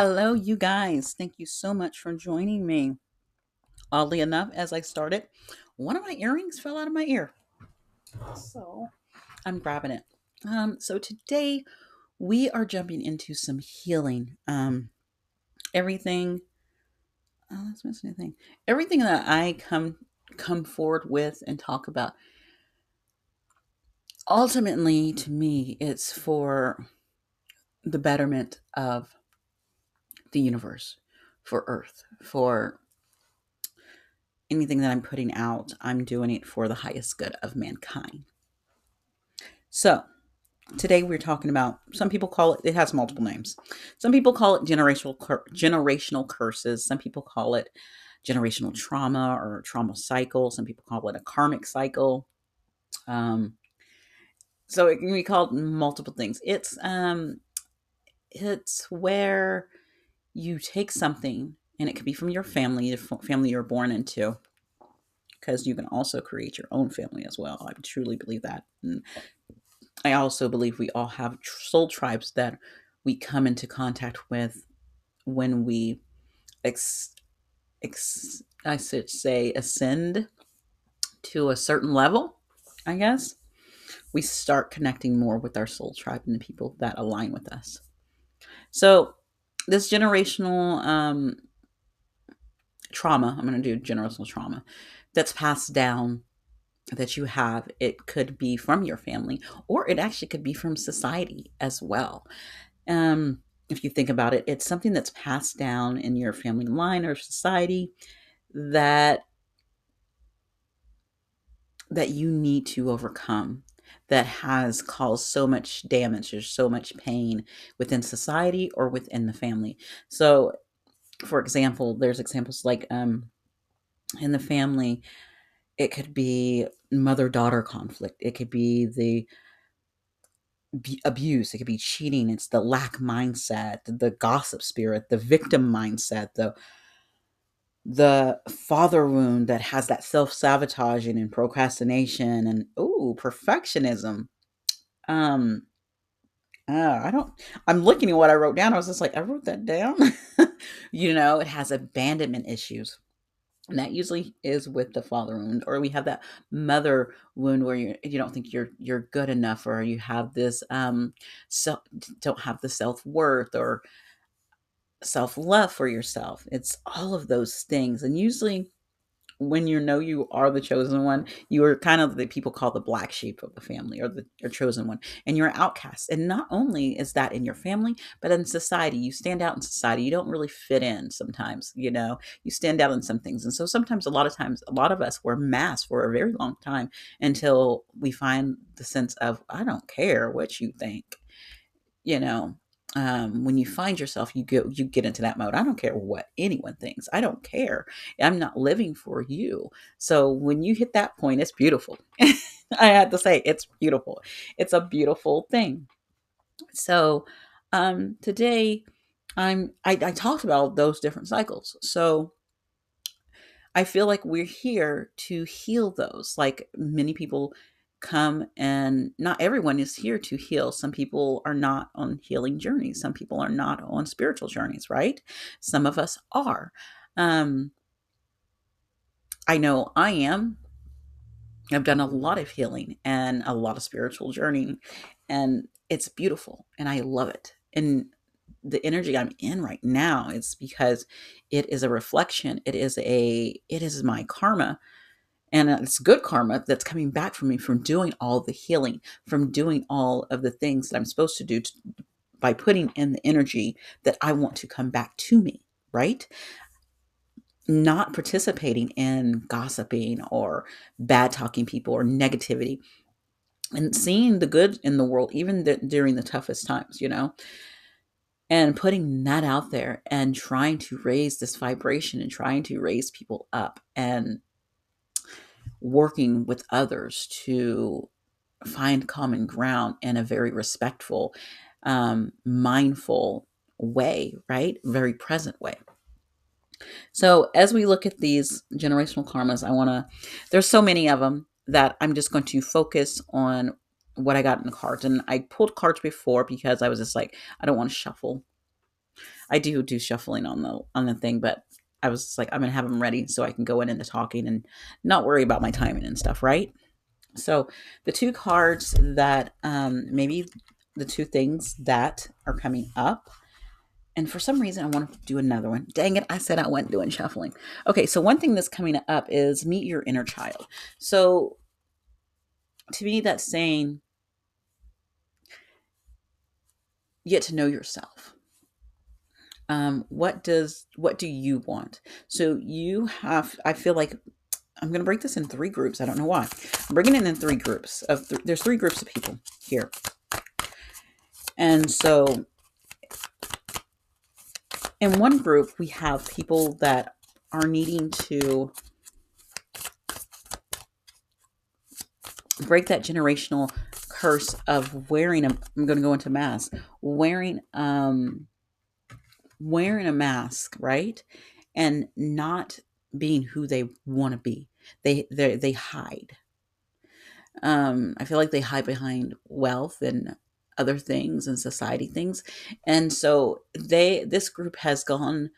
Hello, you guys. Thank you so much for joining me. Oddly enough, as I started, one of my earrings fell out of my ear. So I'm grabbing it. Um, so today we are jumping into some healing. Um, everything. Oh, let's miss anything. Everything that I come come forward with and talk about. Ultimately, to me, it's for the betterment of the universe, for Earth, for anything that I'm putting out, I'm doing it for the highest good of mankind. So, today we're talking about some people call it it has multiple names. Some people call it generational generational curses, some people call it generational trauma or trauma cycle, some people call it a karmic cycle. Um so it can be called multiple things. It's um it's where you take something, and it could be from your family, the family you're born into, because you can also create your own family as well. I truly believe that. And I also believe we all have soul tribes that we come into contact with when we, ex, ex, I should say, ascend to a certain level, I guess. We start connecting more with our soul tribe and the people that align with us. So this generational um, trauma, I'm going to do generational trauma, that's passed down that you have, it could be from your family or it actually could be from society as well. Um, if you think about it, it's something that's passed down in your family line or society that that you need to overcome that has caused so much damage or so much pain within society or within the family. So, for example, there's examples like um, in the family, it could be mother daughter conflict, it could be the abuse. It could be cheating. It's the lack mindset the gossip spirit the victim mindset the the father wound that has that self-sabotaging and procrastination and oh perfectionism. Um uh, i don't i'm looking at what i wrote down. I was just like i wrote that down. You know it has abandonment issues. And that usually is with the father wound or we have that mother wound where you you don't think you're you're good enough or you have this um so don't have the self-worth or self love for yourself. It's all of those things. And usually, when you know you are the chosen one, you are kind of the people call the black sheep of the family or the chosen one, and you're an outcast. And not only is that in your family, but in society, you stand out in society. You don't really fit in sometimes, you know, you stand out in some things. And so sometimes, a lot of times, a lot of us wear masks for a very long time until we find the sense of, I don't care what you think, you know, um, when you find yourself, you get you get into that mode. I don't care what anyone thinks. I don't care. I'm not living for you. So when you hit that point, it's beautiful. I had to say, it's beautiful. It's a beautiful thing. So um, today, I'm I, I talked about those different cycles. So I feel like we're here to heal those. Like many people come and not everyone is here to heal. Some people are not on healing journeys. Some people are not on spiritual journeys, right? Some of us are. Um, I know I am. I've done a lot of healing and a lot of spiritual journey, and it's beautiful and I love it. And the energy I'm in right now is because it is a reflection. It is a it is my karma and it's good karma that's coming back for me from doing all the healing, from doing all of the things that I'm supposed to do to, by putting in the energy that I want to come back to me, right? Not participating in gossiping or bad talking people or negativity and seeing the good in the world, even th- during the toughest times, you know, and putting that out there and trying to raise this vibration and trying to raise people up and working with others to find common ground in a very respectful, um, mindful way, right? Very present way. So, as we look at these generational karmas, I want to, there's so many of them that I'm just going to focus on what I got in the cards. And I pulled cards before because I was just like, I don't want to shuffle. I do do shuffling on the on the thing, but I was like, I'm gonna have them ready so I can go in into talking and not worry about my timing and stuff, right? So the two cards that um, maybe the two things that are coming up. And for some reason, I want to do another one. Dang it, I said I went doing shuffling. Okay, so one thing that's coming up is meet your inner child. So to me, that's saying get to know yourself. Um, what does what do you want? So you have. I feel like I'm going to break this in three groups. I don't know why. I'm breaking it in three groups. Of th- there's three groups of people here, and so in one group we have people that are needing to break that generational curse of wearing a I'm going to go into mask wearing um wearing a mask right and not being who they want to be. They they they hide. Um I feel like they hide behind wealth and other things and society things and so they this group has gone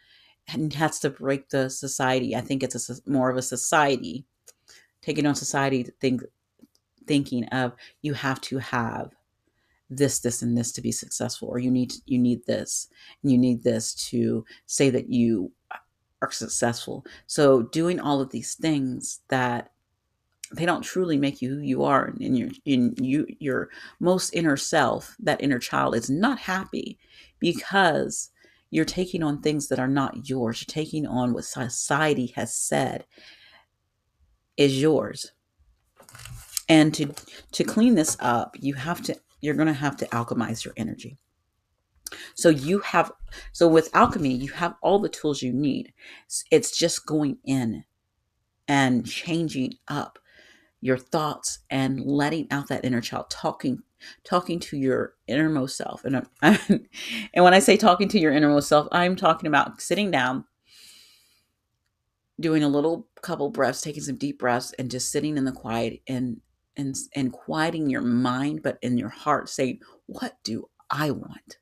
and has to break the society. I think it's a more of a society taking on society think thinking of you have to have this this and this to be successful or you need you need this and you need this to say that you are successful. So doing all of these things that they don't truly make you who you are in your in you your most inner self that inner child is not happy because you're taking on things that are not yours. You're taking on what society has said is yours. And to to clean this up, you have to you're going to have to alchemize your energy. So you have so with alchemy, you have all the tools you need. It's just going in and changing up your thoughts and letting out that inner child talking talking to your innermost self and and when i say talking to your innermost self i'm talking about sitting down doing a little couple breaths taking some deep breaths and just sitting in the quiet and and, and quieting your mind, but in your heart saying, What do I want?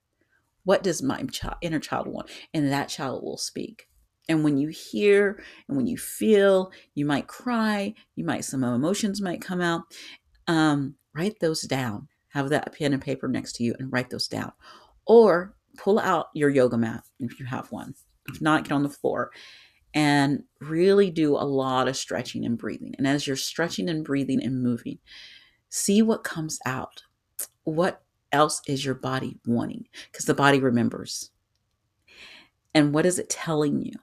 What does my child, inner child want? And that child will speak. And when you hear and when you feel, you might cry, you might, some emotions might come out. Um, write those down. Have that pen and paper next to you and write those down. Or pull out your yoga mat if you have one. If not, get on the floor and really do a lot of stretching and breathing. And as you're stretching and breathing and moving, see what comes out. What else is your body wanting? Because the body remembers. And what is it telling you?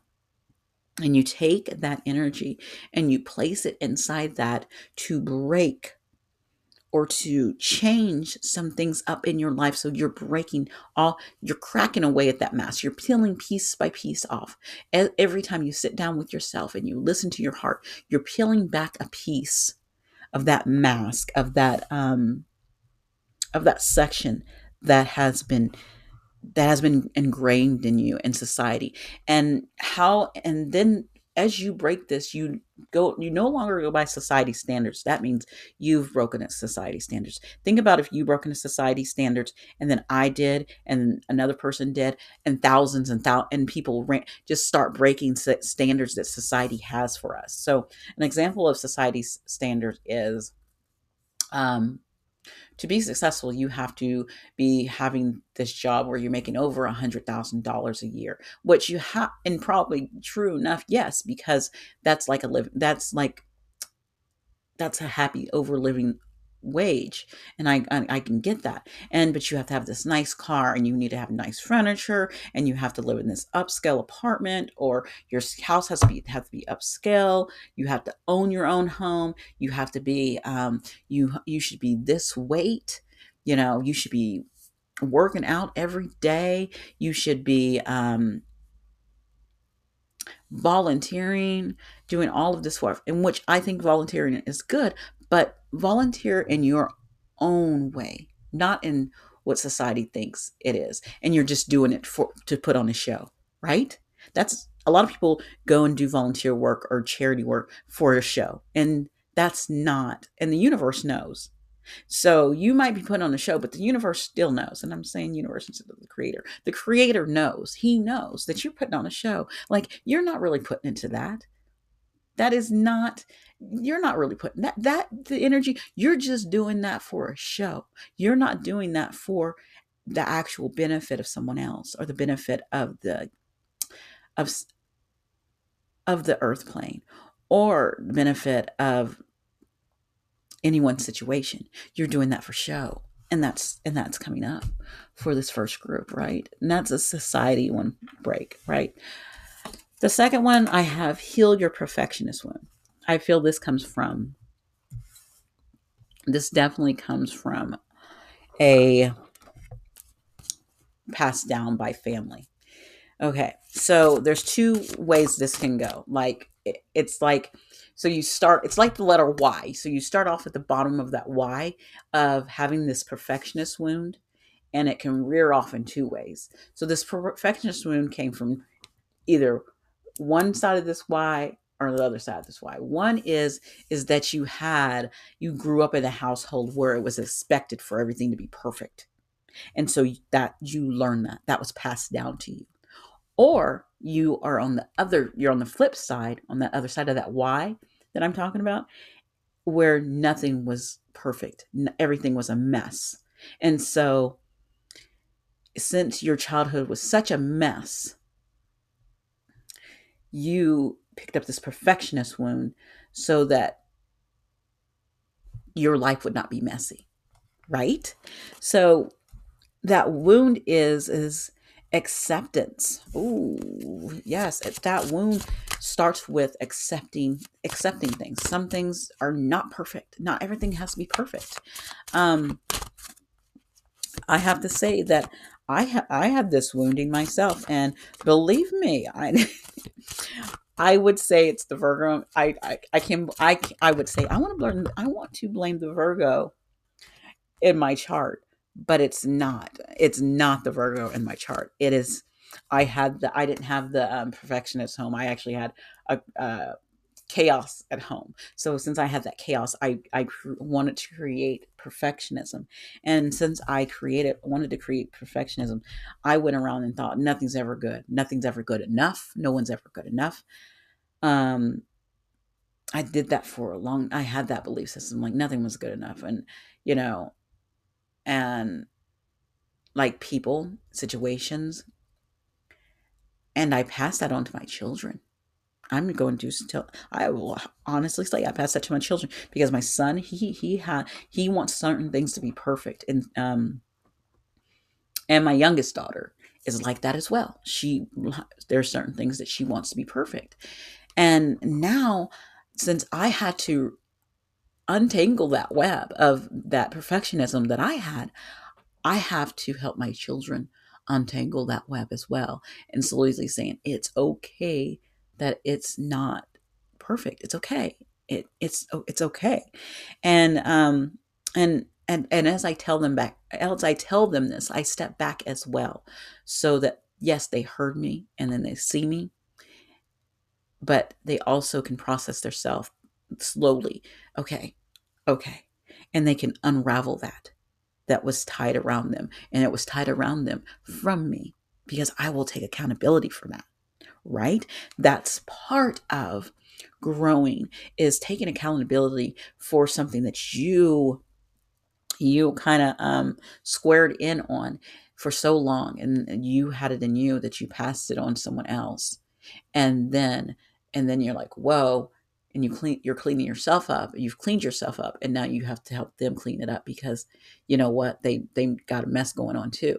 And you take that energy and you place it inside that to break or to change some things up in your life. So you're breaking all you're cracking away at that mask you're peeling piece by piece off. Every time you sit down with yourself and you listen to your heart you're peeling back a piece of that mask of that um of that section that has been that has been ingrained in you in society. And how and then as you break this, you go you no longer go by society standards. That means you've broken a society standards. Think about if you broken a society standards and then I did and another person did and thousands and thou and people ran, just start breaking standards that society has for us. So an example of society's standards is um to be successful, you have to be having this job where you're making over a hundred thousand dollars a year, which you have, and probably true enough, yes, because that's like a live, that's like, that's a happy over living wage and I, I, I can get that. And but you have to have this nice car and you need to have nice furniture and you have to live in this upscale apartment or your house has to be have to be upscale. You have to own your own home. You have to be um you you should be this weight. You know you should be working out every day. You should be um volunteering, doing all of this work, in which I think volunteering is good, but volunteer in your own way, not in what society thinks it is. And you're just doing it for to put on a show, right? That's a lot of people go and do volunteer work or charity work for a show. And that's not, and the universe knows. So you might be put on a show, but the universe still knows. And I'm saying universe instead of the creator. The creator knows. He knows that you're putting on a show. Like you're not really putting into that. That is not you're not really putting that that the energy you're just doing that for a show. You're not doing that for the actual benefit of someone else or the benefit of the of of the earth plane or the benefit of anyone's situation. You're doing that for show and that's and that's coming up for this first group right? And that's a society one break right the second one i have heal your perfectionist wound I feel this comes from this definitely comes from a passed down by family. Okay, so there's two ways this can go. Like it's like so you start it's like the letter Y. So you start off at the bottom of that Y of having this perfectionist wound and it can rear off in two ways. So this perfectionist wound came from either one side of this why or the other side of this why. One is is that you had you grew up in a household where it was expected for everything to be perfect. And so that you learned that. That was passed down to you. Or you are on the other you're on the flip side on the other side of that why that i'm talking about where nothing was perfect. Everything was a mess. And so since your childhood was such a mess you picked up this perfectionist wound so that your life would not be messy right? So that wound is is acceptance. Oh yes that wound starts with accepting accepting things. Some things are not perfect. Not everything has to be perfect. Um i have to say that i ha- i had this wounding myself and believe me i I would say it's the Virgo. I I, I can I I would say I want to blame I want to blame the Virgo in my chart, but it's not. It's not the Virgo in my chart. It is. I had the I didn't have the um, perfectionist home. I actually had a, a chaos at home. So since I had that chaos, I I wanted to create perfectionism, and since I created wanted to create perfectionism, I went around and thought nothing's ever good. Nothing's ever good enough. No one's ever good enough. Um, I did that for a long. I had that belief system like nothing was good enough, and you know, and like people, situations, and I passed that on to my children I'm going to still. I will honestly say I pass that to my children because my son he he had he wants certain things to be perfect and um and my youngest daughter is like that as well. She there are certain things that she wants to be perfect, and now since I had to untangle that web of that perfectionism that I had, I have to help my children untangle that web as well and slowly saying it's okay that it's not perfect. It's okay. It it's oh, it's okay. And um and and and as I tell them back as I tell them this, I step back as well so that yes, they heard me and then they see me, but they also can process their self slowly. Okay. Okay. And they can unravel that that was tied around them and it was tied around them from me because I will take accountability for that right? That's part of growing is taking accountability for something that you you kind of um squared in on for so long and you had it in you that you passed it on to someone else and then and then you're like whoa and you clean you're cleaning yourself up you've cleaned yourself up and now you have to help them clean it up because you know what they they got a mess going on too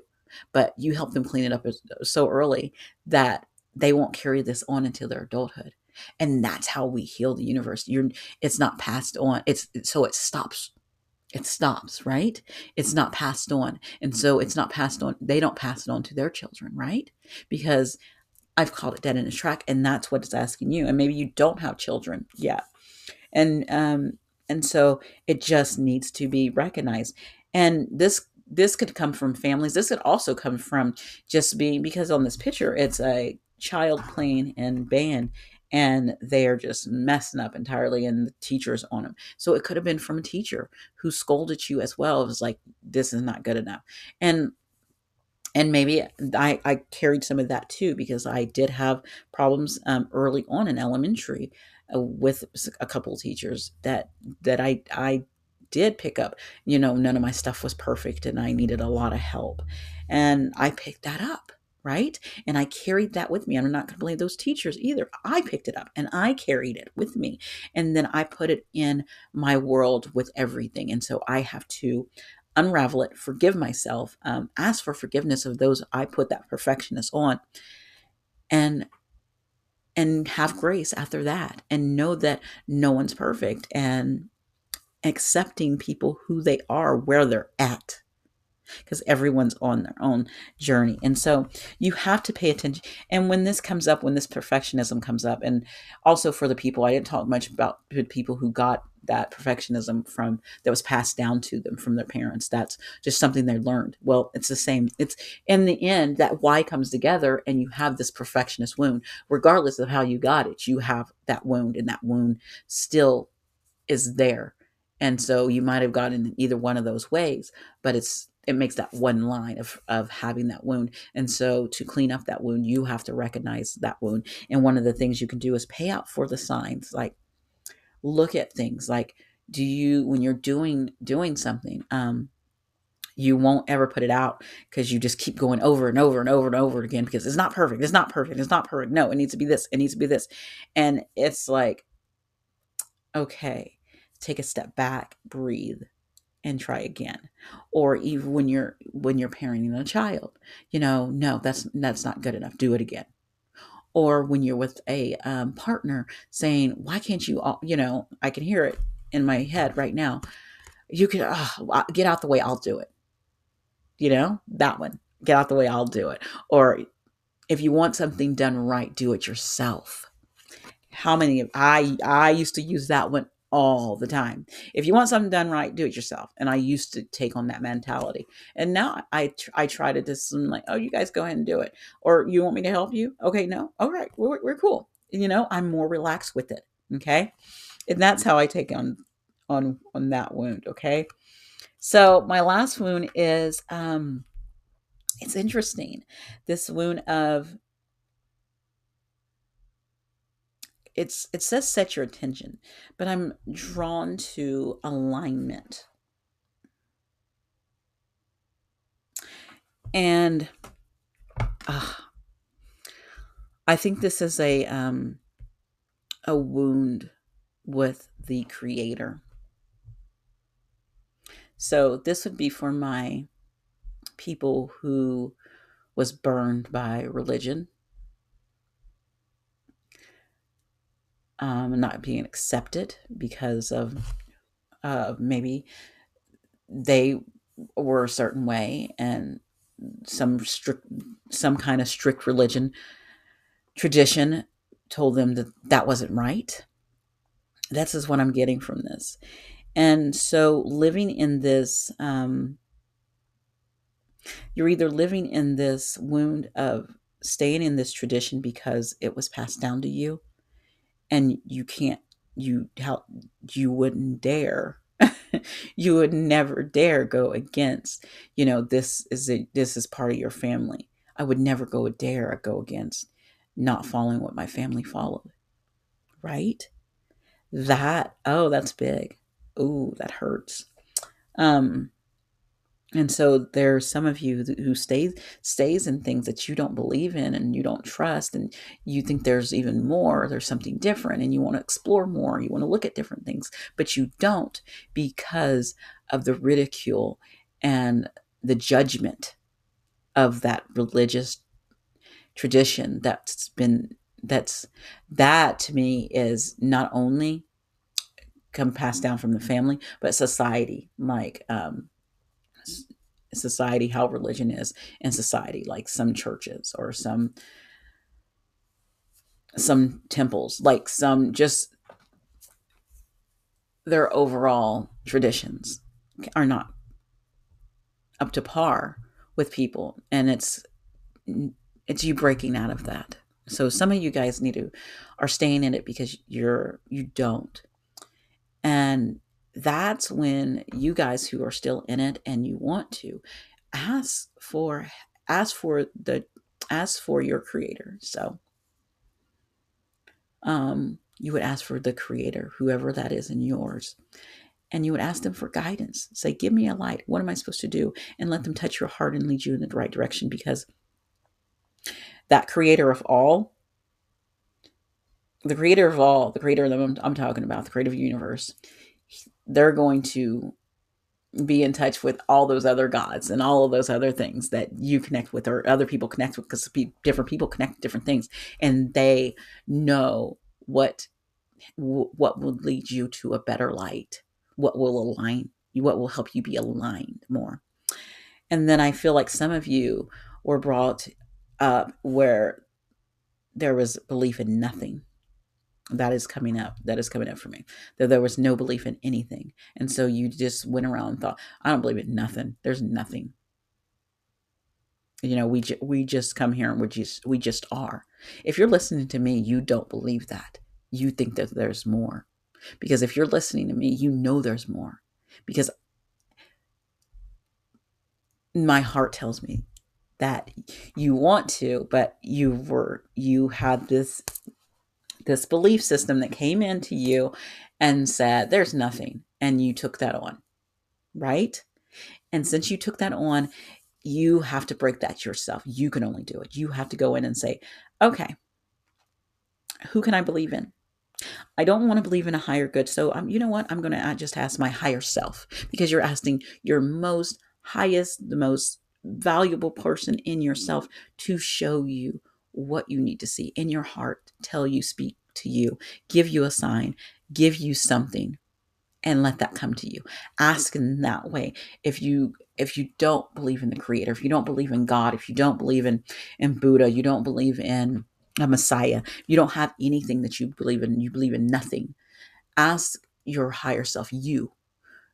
but you help them clean it up so early that they won't carry this on until their adulthood. And that's how we heal the universe. You're it's not passed on. It's so it stops it stops right? It's not passed on. And so it's not passed on they don't pass it on to their children right? Because i've called it dead in its track and that's what it's asking you. And maybe you don't have children yet. And um and so it just needs to be recognized. And this this could come from families. This could also come from just being because on this picture it's a child playing in band and they are just messing up entirely and the teacher's on them so it could have been from a teacher who scolded you as well it was like this is not good enough. And and maybe I, I carried some of that too because I did have problems um, early on in elementary uh, with a couple teachers that that I I did pick up. You know, none of my stuff was perfect and I needed a lot of help, and I picked that up right? And I carried that with me. I'm not going to blame those teachers either. I picked it up and I carried it with me. And then I put it in my world with everything. And so I have to unravel it, forgive myself, um, ask for forgiveness of those I put that perfectionist on, and and have grace after that, and know that no one's perfect, and accepting people who they are, where they're at, because everyone's on their own journey. And so you have to pay attention. And when this comes up, when this perfectionism comes up, and also for the people, I didn't talk much about people who got that perfectionism from that was passed down to them from their parents. That's just something they learned. Well, it's the same. It's in the end that why comes together and you have this perfectionist wound, regardless of how you got it, you have that wound and that wound still is there. And so you might have gotten either one of those ways, but it's it makes that one line of of having that wound. And so to clean up that wound you have to recognize that wound. And one of the things you can do is pay out for the signs. Like look at things. Like do you when you're doing doing something um you won't ever put it out because you just keep going over and over and over and over again because it's not perfect it's not perfect it's not perfect. No it needs to be this it needs to be this. And it's like okay take a step back breathe and try again. Or even when you're when you're parenting a child you know no that's that's not good enough. Do it again. Or when you're with a um, partner saying why can't you all you know i can hear it in my head right now. You can oh, get out the way i'll do it. You know? That one. Get out the way i'll do it. Or if you want something done right do it yourself. How many of i i used to use that one all the time. If you want something done right, do it yourself. And I used to take on that mentality. And now I I try to just I'm like, oh, you guys go ahead and do it. Or you want me to help you? Okay, no. All right, we're, we're cool. You know, I'm more relaxed with it. Okay, and that's how I take on on on that wound. Okay, so my last wound is um, it's interesting. This wound of it's it says set your attention, but I'm drawn to alignment. And uh, I think this is a um, a wound with the creator. So this would be for my people who was burned by religion um, not being accepted because of uh, maybe they were a certain way and some strict some kind of strict religion tradition told them that that wasn't right. That's is what i'm getting from this. And so living in this um, you're either living in this wound of staying in this tradition because it was passed down to you and you can't you how you wouldn't dare you would never dare go against you know this is a this is part of your family. I would never go dare go against not following what my family followed right? That oh that's big. Ooh that hurts. Um and so there's some of you who stays stays in things that you don't believe in and you don't trust and you think there's even more, there's something different and you want to explore more, you want to look at different things, but you don't because of the ridicule and the judgment of that religious tradition that's been that's that to me is not only come passed down from the family but society like um society how religion is in society like some churches or some some temples like some just their overall traditions are not up to par with people and it's it's you breaking out of that So some of you guys need to are staying in it because you're you don't. And that's when you guys who are still in it and you want to ask for ask for the ask for your creator. So um you would ask for the creator, whoever that is in yours. And you would ask them for guidance. Say, give me a light. What am I supposed to do? And let them touch your heart and lead you in the right direction because that creator of all, the creator of all, the creator that I'm, I'm talking about, the creative universe, they're going to be in touch with all those other gods and all of those other things that you connect with or other people connect with because different people connect different things and they know what what will lead you to a better light what will align you what will help you be aligned more. And then i feel like some of you were brought up where there was belief in nothing that is coming up that is coming up for me that there was no belief in anything. And so you just went around and thought i don't believe in nothing. There's nothing. You know we ju- we just come here and we just we just are. If you're listening to me you don't believe that. You think that there's more. Because if you're listening to me you know there's more. Because my heart tells me that you want to but you were you had this this belief system that came into you and said, There's nothing. And you took that on, right? And since you took that on, you have to break that yourself. You can only do it. You have to go in and say, Okay, who can I believe in? I don't want to believe in a higher good. So, um, you know what? I'm going to just ask my higher self because you're asking your most highest, the most valuable person in yourself to show you what you need to see in your heart, tell you, speak to you, give you a sign, give you something, and let that come to you. Ask in that way. If you if you don't believe in the creator, if you don't believe in God, if you don't believe in in Buddha, you don't believe in a Messiah, you don't have anything that you believe in, you believe in nothing. Ask your higher self, you,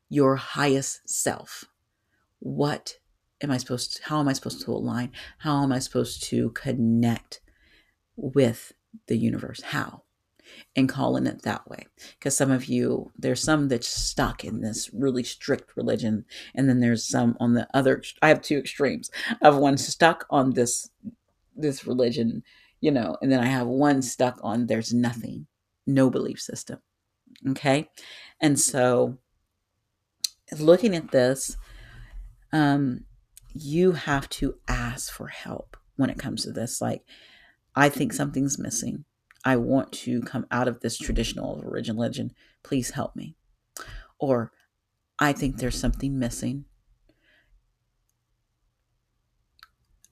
your highest self, what am I supposed to, how am I supposed to align? How am I supposed to connect with the universe? How? And calling it that way. Because some of you, there's some that's stuck in this really strict religion. And then there's some on the other, I have two extremes of one stuck on this, this religion, you know, and then I have one stuck on there's nothing, no belief system. Okay. And so looking at this, um, you have to ask for help when it comes to this. Like, I think something's missing. I want to come out of this traditional religion. Legend. Please help me. Or, I think there's something missing.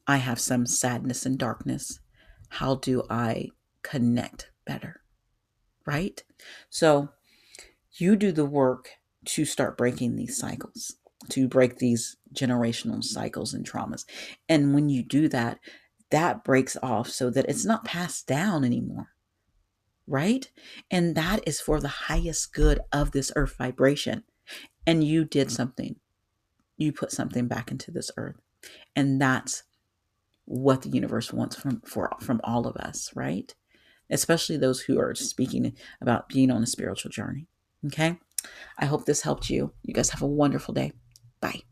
I have some sadness and darkness. How do I connect better? Right? So, you do the work to start breaking these cycles to break these generational cycles and traumas. And when you do that, that breaks off so that it's not passed down anymore. Right? And that is for the highest good of this earth vibration. And you did mm. something. You put something back into this earth. And that's what the universe wants from for from all of us, right? Especially those who are speaking about being on a spiritual journey. Okay? I hope this helped you. You guys have a wonderful day. Bye.